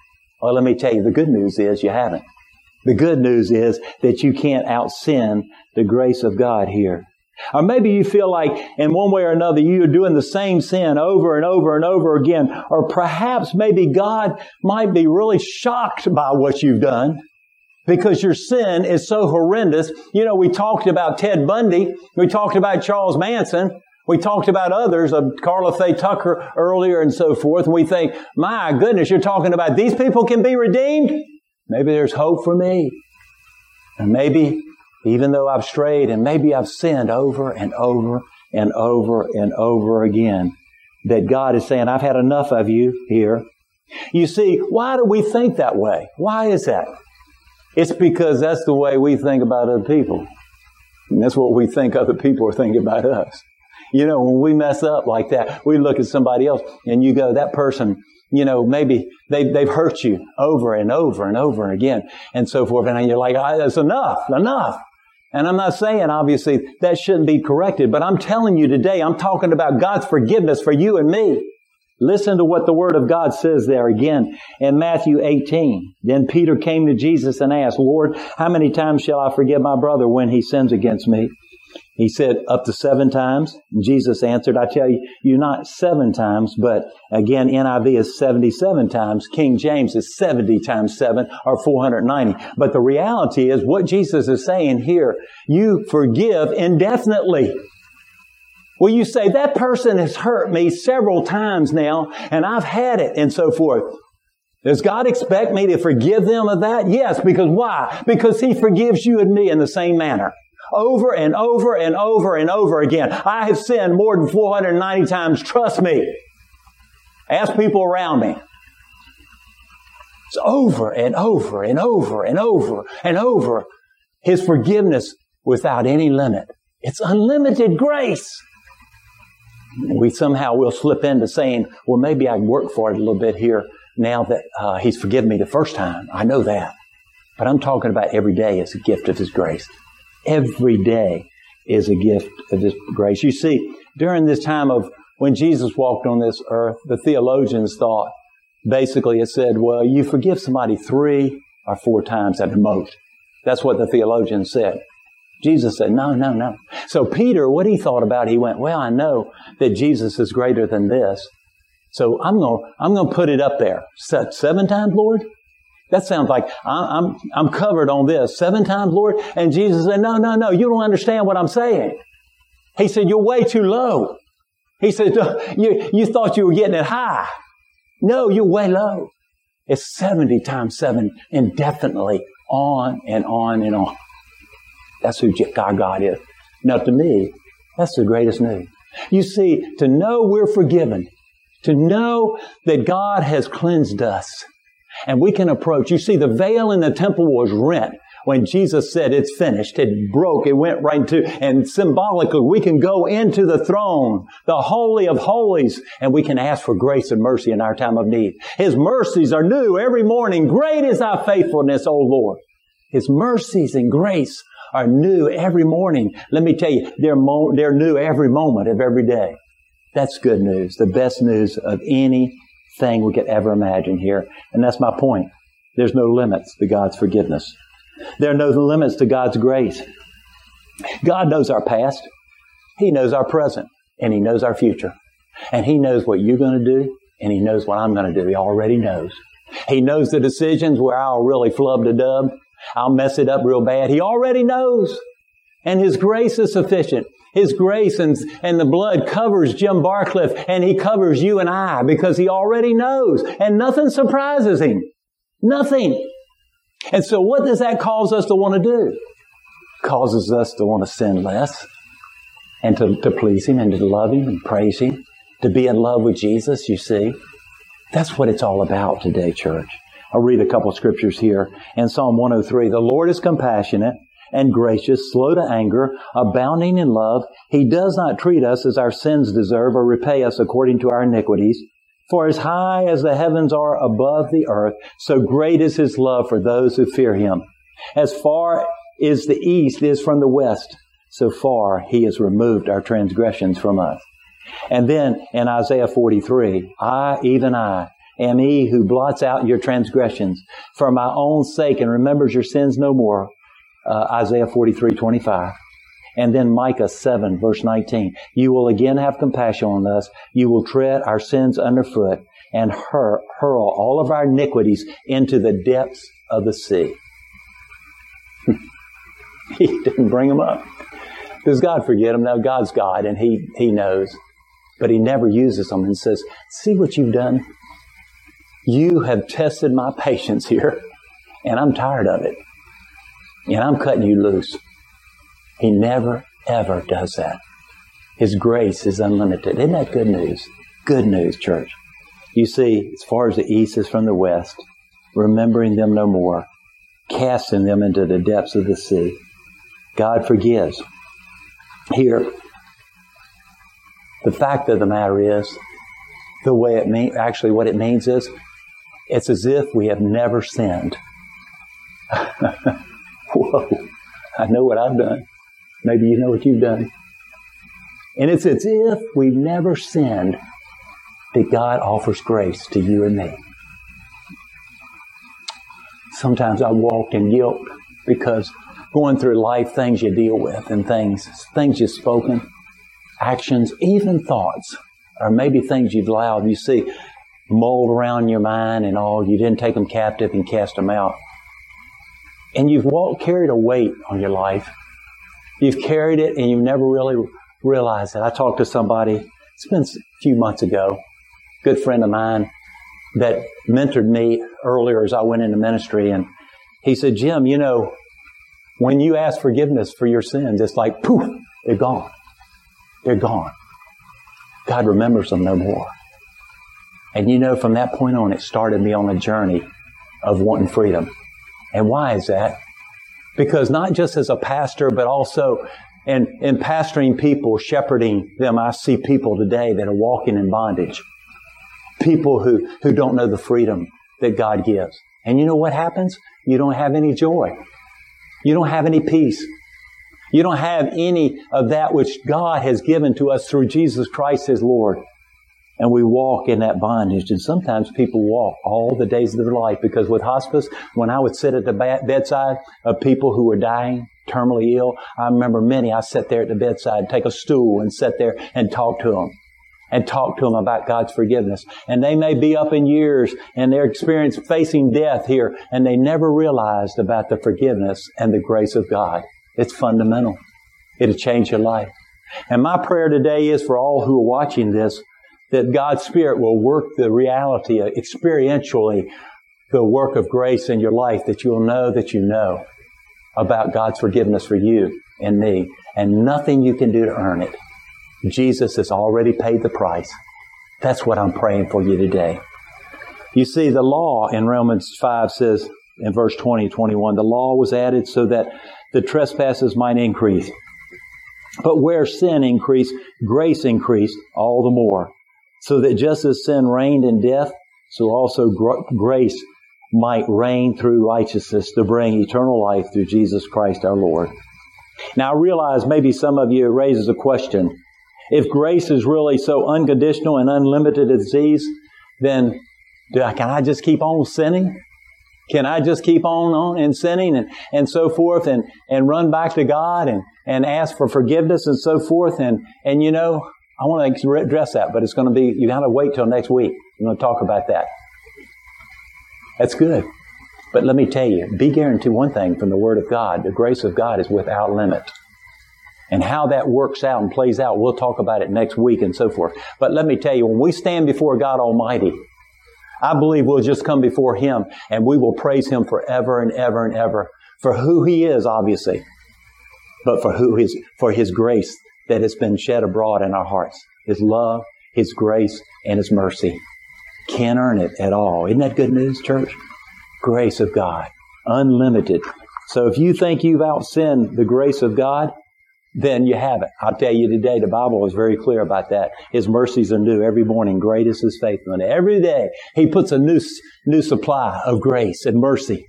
Well, let me tell you, the good news is you haven't. The good news is that you can't outsin the grace of God here. Or maybe you feel like in one way or another you're doing the same sin over and over and over again. Or perhaps maybe God might be really shocked by what you've done because your sin is so horrendous. You know, we talked about Ted Bundy. We talked about Charles Manson. We talked about others uh, of Karla Faye Tucker earlier and so forth. And we think, my goodness, you're talking about these people can be redeemed? Maybe there's hope for me. And maybe, even though I've strayed and maybe I've sinned over and over and over and over again, that God is saying, I've had enough of you here. You see, why do we think that way? Why is that? It's because that's the way we think about other people. And that's what we think other people are thinking about us. You know, when we mess up like that, we look at somebody else and you go, that person, you know, maybe they, they've hurt you over and over and over again and so forth. And you're like, that's enough, enough. And I'm not saying, obviously, that shouldn't be corrected, but I'm telling you today, I'm talking about God's forgiveness for you and me. Listen to what the Word of God says there again in Matthew 18. Then Peter came to Jesus and asked, Lord, how many times shall I forgive my brother when he sins against me? He said, up to seven times. Jesus answered, I tell you, you're not seven times, but again, NIV is 77 times. King James is 70 times seven or 490. But the reality is what Jesus is saying here, you forgive indefinitely. Well, you say, that person has hurt me several times now, and I've had it, and so forth. Does God expect me to forgive them of that? Yes, because why? Because He forgives you and me in the same manner. Over and over and over and over again. I have sinned more than 490 times, trust me. Ask people around me. It's over and over and over and over and over. His forgiveness without any limit. It's unlimited grace we somehow will slip into saying, well, maybe I can work for it a little bit here now that uh, He's forgiven me the first time. I know that. But I'm talking about every day as a gift of His grace. Every day is a gift of His grace. You see, during this time of when Jesus walked on this earth, the theologians thought, basically it said, well, you forgive somebody three or four times at the most. That's what the theologians said. Jesus said, no, no, no. So Peter, what he thought about, he went, well, I know that Jesus is greater than this. So I'm going I'm going to put it up there. Seven times, Lord? That sounds like I'm, I'm covered on this. Seven times, Lord? And Jesus said, no, no, no, you don't understand what I'm saying. He said, you're way too low. He said, you, you thought you were getting it high. No, you're way low. It's 70 times seven indefinitely on and on and on. That's who our God is. Now, to me, that's the greatest news. You see, to know we're forgiven, to know that God has cleansed us, and we can approach. You see, the veil in the temple was rent when Jesus said it's finished. It broke. It went right into, and symbolically, we can go into the throne, the holy of holies, and we can ask for grace and mercy in our time of need. His mercies are new every morning. Great is our faithfulness, O Lord. His mercies and grace are new every morning. Let me tell you, they're, mo- they're new every moment of every day. That's good news, the best news of anything we could ever imagine here. And that's my point. There's no limits to God's forgiveness. There are no limits to God's grace. God knows our past. He knows our present and He knows our future. And He knows what you're going to do and He knows what I'm going to do. He already knows. He knows the decisions where I'll really flub the dub I'll mess it up real bad. He already knows. And His grace is sufficient. His grace and, and the blood covers Jim Barcliff and He covers you and I because He already knows and nothing surprises Him. Nothing. And so what does that cause us to want to do? Causes us to want to sin less and to, to please Him and to love Him and praise Him, to be in love with Jesus, you see. That's what it's all about today, church. I'll read a couple scriptures here. In Psalm 103, the Lord is compassionate and gracious, slow to anger, abounding in love. He does not treat us as our sins deserve or repay us according to our iniquities. For as high as the heavens are above the earth, so great is his love for those who fear him. As far as the east is from the west, so far he has removed our transgressions from us. And then in Isaiah 43, I, even I, am he who blots out your transgressions for my own sake and remembers your sins no more. Uh, Isaiah 43, 25. And then Micah 7, verse 19. You will again have compassion on us. You will tread our sins underfoot and hur- hurl all of our iniquities into the depths of the sea. he didn't bring them up. Does God forget them? No, God's God and He, He knows. But He never uses them and says, see what you've done? You have tested my patience here, and I'm tired of it. And I'm cutting you loose. He never, ever does that. His grace is unlimited. Isn't that good news? Good news, church. You see, as far as the east is from the west, remembering them no more, casting them into the depths of the sea. God forgives. Here, the fact of the matter is, the way it mean, actually what it means is, it's as if we have never sinned. I know what I've done. Maybe you know what you've done. And it's as if we've never sinned that God offers grace to you and me. Sometimes I walk in guilt because going through life, things you deal with and things, things you've spoken, actions, even thoughts, or maybe things you've allowed, you see, mold around your mind and all. You didn't take them captive and cast them out. And you've walked, carried a weight on your life. You've carried it and you've never really realized it. I talked to somebody, it's been a few months ago, good friend of mine that mentored me earlier as I went into ministry. And he said, Jim, you know, when you ask forgiveness for your sins, it's like poof, they're gone. They're gone. God remembers them no more. And you know, from that point on, it started me on a journey of wanting freedom. And why is that? Because not just as a pastor, but also in, in pastoring people, shepherding them, I see people today that are walking in bondage. People who, who don't know the freedom that God gives. And you know what happens? You don't have any joy. You don't have any peace. You don't have any of that which God has given to us through Jesus Christ as Lord. And we walk in that bondage. And sometimes people walk all the days of their life because with hospice, when I would sit at the bedside of people who were dying, terminally ill, I remember many, I sat there at the bedside, take a stool and sit there and talk to them and talk to them about God's forgiveness. And they may be up in years and they're experiencing facing death here and they never realized about the forgiveness and the grace of God. It's fundamental. It'll change your life. And my prayer today is for all who are watching this, that God's Spirit will work the reality experientially, the work of grace in your life, that you'll know that you know about God's forgiveness for you and me, and nothing you can do to earn it. Jesus has already paid the price. That's what I'm praying for you today. You see, the law in Romans 5 says, in verse 20, 21, the law was added so that the trespasses might increase. But where sin increased, grace increased all the more. So that just as sin reigned in death, so also grace might reign through righteousness to bring eternal life through Jesus Christ our Lord. Now I realize maybe some of you it raises a question. If grace is really so unconditional and unlimited as these, then I, can I just keep on sinning? Can I just keep on, on and sinning and, and so forth and, and run back to God and, and ask for forgiveness and so forth? And, and you know, I want to address that, but it's going to be, you got to wait till next week. I'm going to talk about that. That's good. But let me tell you, be guaranteed one thing from the Word of God. The grace of God is without limit. And how that works out and plays out, we'll talk about it next week and so forth. But let me tell you, when we stand before God Almighty, I believe we'll just come before Him and we will praise Him forever and ever and ever for who He is, obviously, but for who His, for His grace that has been shed abroad in our hearts. His love, His grace, and His mercy. Can't earn it at all. Isn't that good news, church? Grace of God. Unlimited. So if you think you've outsinned the grace of God, then you haven't. I'll tell you today, the Bible is very clear about that. His mercies are new every morning. Great is His faithfulness. Every day, He puts a new, new supply of grace and mercy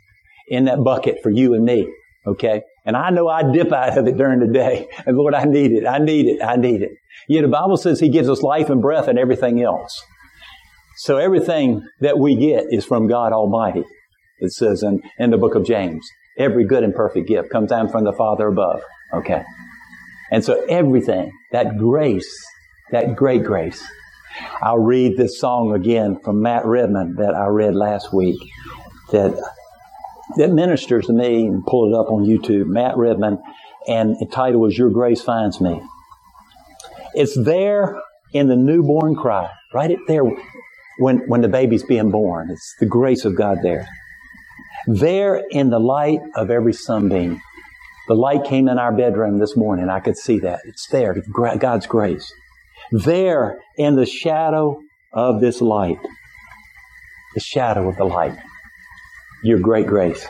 in that bucket for you and me. Okay? And I know I dip out of it during the day. And Lord, I need it. I need it. I need it. Yet the Bible says He gives us life and breath and everything else. So everything that we get is from God Almighty. It says in, in the book of James. Every good and perfect gift comes down from the Father above. Okay. And so everything, that grace, that great grace. I'll read this song again from Matt Redman that I read last week that, that ministers to me and pull it up on YouTube. Matt Redman and the title is Your Grace Finds Me. It's there in the newborn cry, right it there when, when the baby's being born. It's the grace of God there. There in the light of every sunbeam. The light came in our bedroom this morning. I could see that. It's there. God's grace. There in the shadow of this light. The shadow of the light. Your great grace.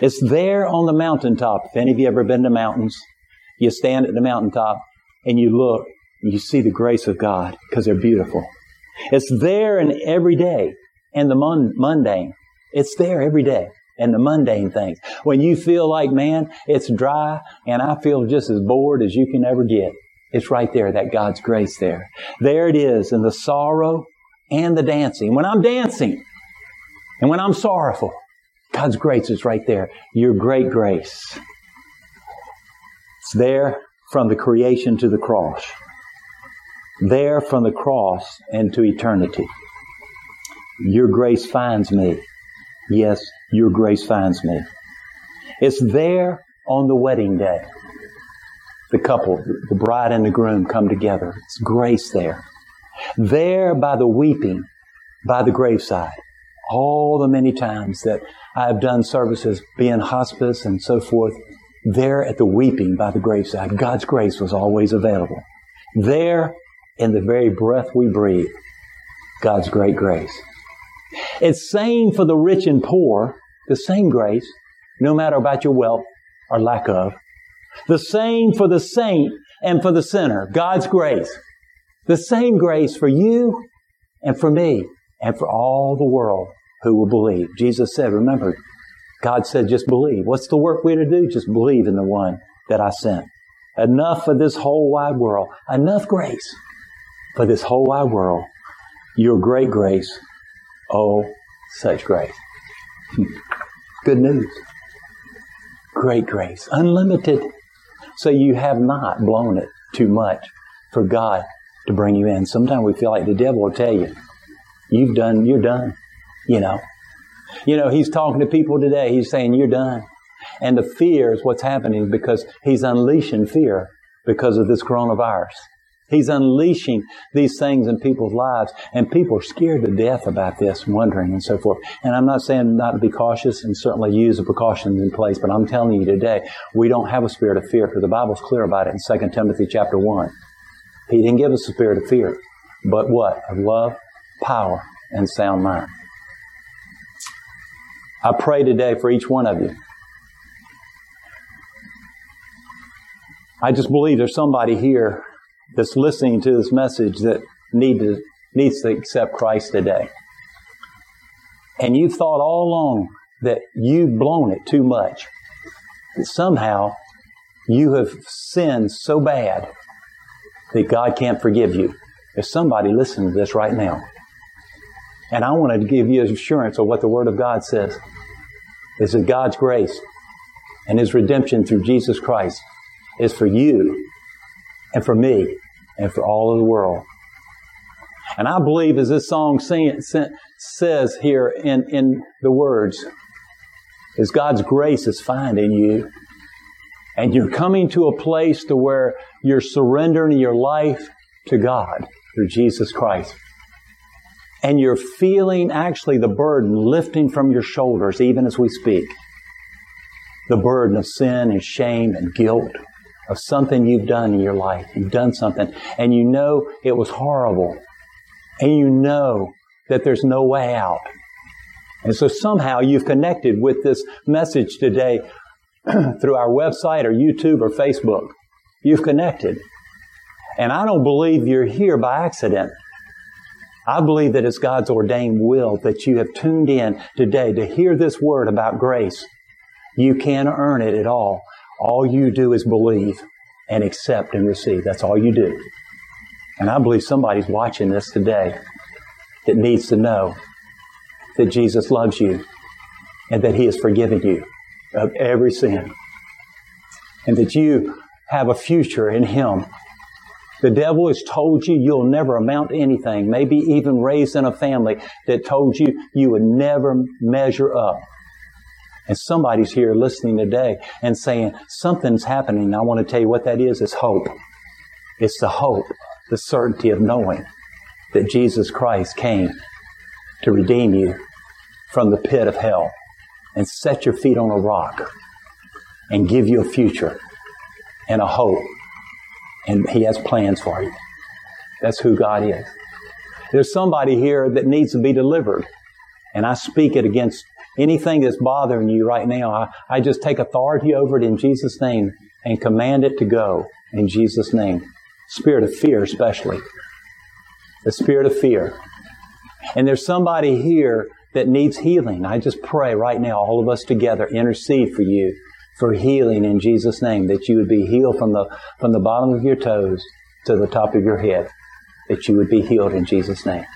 It's there on the mountaintop. If any of you ever been to mountains, you stand at the mountaintop and you look and you see the grace of God because they're beautiful. It's there in every day and the mundane. It's there every day and the mundane things. When you feel like, man, it's dry and I feel just as bored as you can ever get. It's right there, that God's grace there. There it is in the sorrow and the dancing. When I'm dancing and when I'm sorrowful, God's grace is right there. Your great grace. It's there from the creation to the cross. There from the cross and to eternity. Your grace finds me Yes, your grace finds me. It's there on the wedding day. The couple, the bride and the groom come together. It's grace there. There by the weeping, by the graveside. All the many times that I've done services, being hospice and so forth, there at the weeping by the graveside, God's grace was always available. There in the very breath we breathe, God's great grace. It's same for the rich and poor, the same grace, no matter about your wealth or lack of. The same for the saint and for the sinner, God's grace. The same grace for you and for me and for all the world who will believe. Jesus said, remember, God said, just believe. What's the work we're to do? Just believe in the one that I sent. Enough for this whole wide world. Enough grace for this whole wide world. Your great grace Oh, such grace. Good news. Great grace. Unlimited. So you have not blown it too much for God to bring you in. Sometimes we feel like the devil will tell you, you've done, you're done. You know. You know, he's talking to people today. He's saying, you're done. And the fear is what's happening because he's unleashing fear because of this coronavirus. He's unleashing these things in people's lives, and people are scared to death about this, wondering and so forth. And I'm not saying not to be cautious and certainly use the precautions in place, but I'm telling you today, we don't have a spirit of fear because the Bible's clear about it in 2 Timothy chapter 1. He didn't give us a spirit of fear, but what? Of love, power, and sound mind. I pray today for each one of you. I just believe there's somebody here that's listening to this message that need to, needs to accept Christ today. And you've thought all along that you've blown it too much. That somehow you have sinned so bad that God can't forgive you. There's somebody listening to this right now. And I want to give you assurance of what the Word of God says. Is that God's grace and His redemption through Jesus Christ is for you and for me and for all of the world. And I believe as this song says here in, in the words, is God's grace is finding you. And you're coming to a place to where you're surrendering your life to God through Jesus Christ. And you're feeling actually the burden lifting from your shoulders even as we speak. The burden of sin and shame and guilt of something you've done in your life. You've done something and you know it was horrible. And you know that there's no way out. And so somehow you've connected with this message today through our website or YouTube or Facebook. You've connected. And I don't believe you're here by accident. I believe that it's God's ordained will that you have tuned in today to hear this word about grace. You can't earn it at all. All you do is believe and accept and receive. That's all you do. And I believe somebody's watching this today that needs to know that Jesus loves you and that He has forgiven you of every sin and that you have a future in Him. The devil has told you you'll never amount to anything, maybe even raised in a family that told you you would never measure up. And somebody's here listening today and saying, something's happening. I want to tell you what that is. It's hope. It's the hope, the certainty of knowing that Jesus Christ came to redeem you from the pit of hell and set your feet on a rock and give you a future and a hope. And He has plans for you. That's who God is. There's somebody here that needs to be delivered. And I speak it against anything that's bothering you right now. I, I just take authority over it in Jesus' name and command it to go in Jesus' name. Spirit of fear, especially. The spirit of fear. And there's somebody here that needs healing. I just pray right now, all of us together, intercede for you for healing in Jesus' name, that you would be healed from the, from the bottom of your toes to the top of your head, that you would be healed in Jesus' name.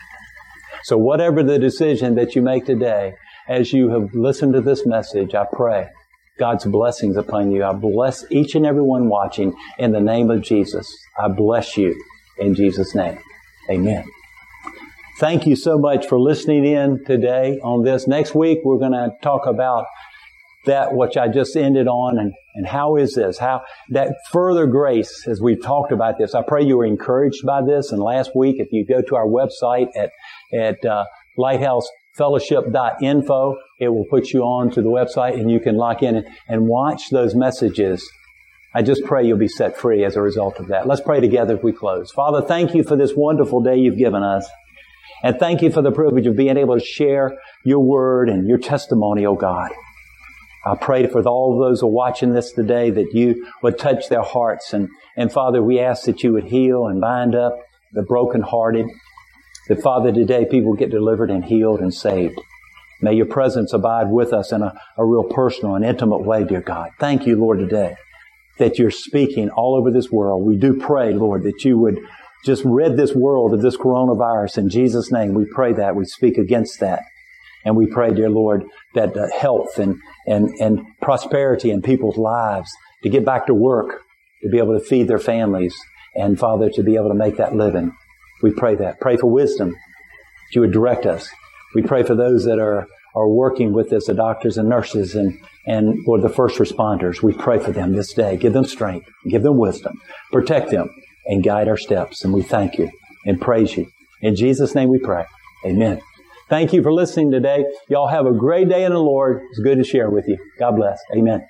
So whatever the decision that you make today, as you have listened to this message, I pray God's blessings upon you. I bless each and every one watching in the name of Jesus. I bless you in Jesus' name. Amen. Thank you so much for listening in today on this. Next week, we're going to talk about that which I just ended on and, and how is this? How that further grace as we've talked about this. I pray you were encouraged by this. And last week, if you go to our website at, at, uh, lighthousefellowship.info, it will put you on to the website and you can lock in and, and watch those messages. I just pray you'll be set free as a result of that. Let's pray together as we close. Father, thank you for this wonderful day you've given us. And thank you for the privilege of being able to share your word and your testimony, oh God. I pray for all those who are watching this today that you would touch their hearts. And, and Father, we ask that you would heal and bind up the brokenhearted. That Father, today people get delivered and healed and saved. May your presence abide with us in a, a real personal and intimate way, dear God. Thank you, Lord, today that you're speaking all over this world. We do pray, Lord, that you would just rid this world of this coronavirus. In Jesus' name, we pray that. We speak against that. And we pray, dear Lord, that uh, health and, and, and prosperity in people's lives to get back to work, to be able to feed their families, and Father, to be able to make that living. We pray that. Pray for wisdom. That you would direct us. We pray for those that are, are working with us, the doctors and nurses and, and Lord, the first responders. We pray for them this day. Give them strength. Give them wisdom. Protect them and guide our steps. And we thank you and praise you. In Jesus' name we pray. Amen. Thank you for listening today. Y'all have a great day in the Lord. It's good to share with you. God bless. Amen.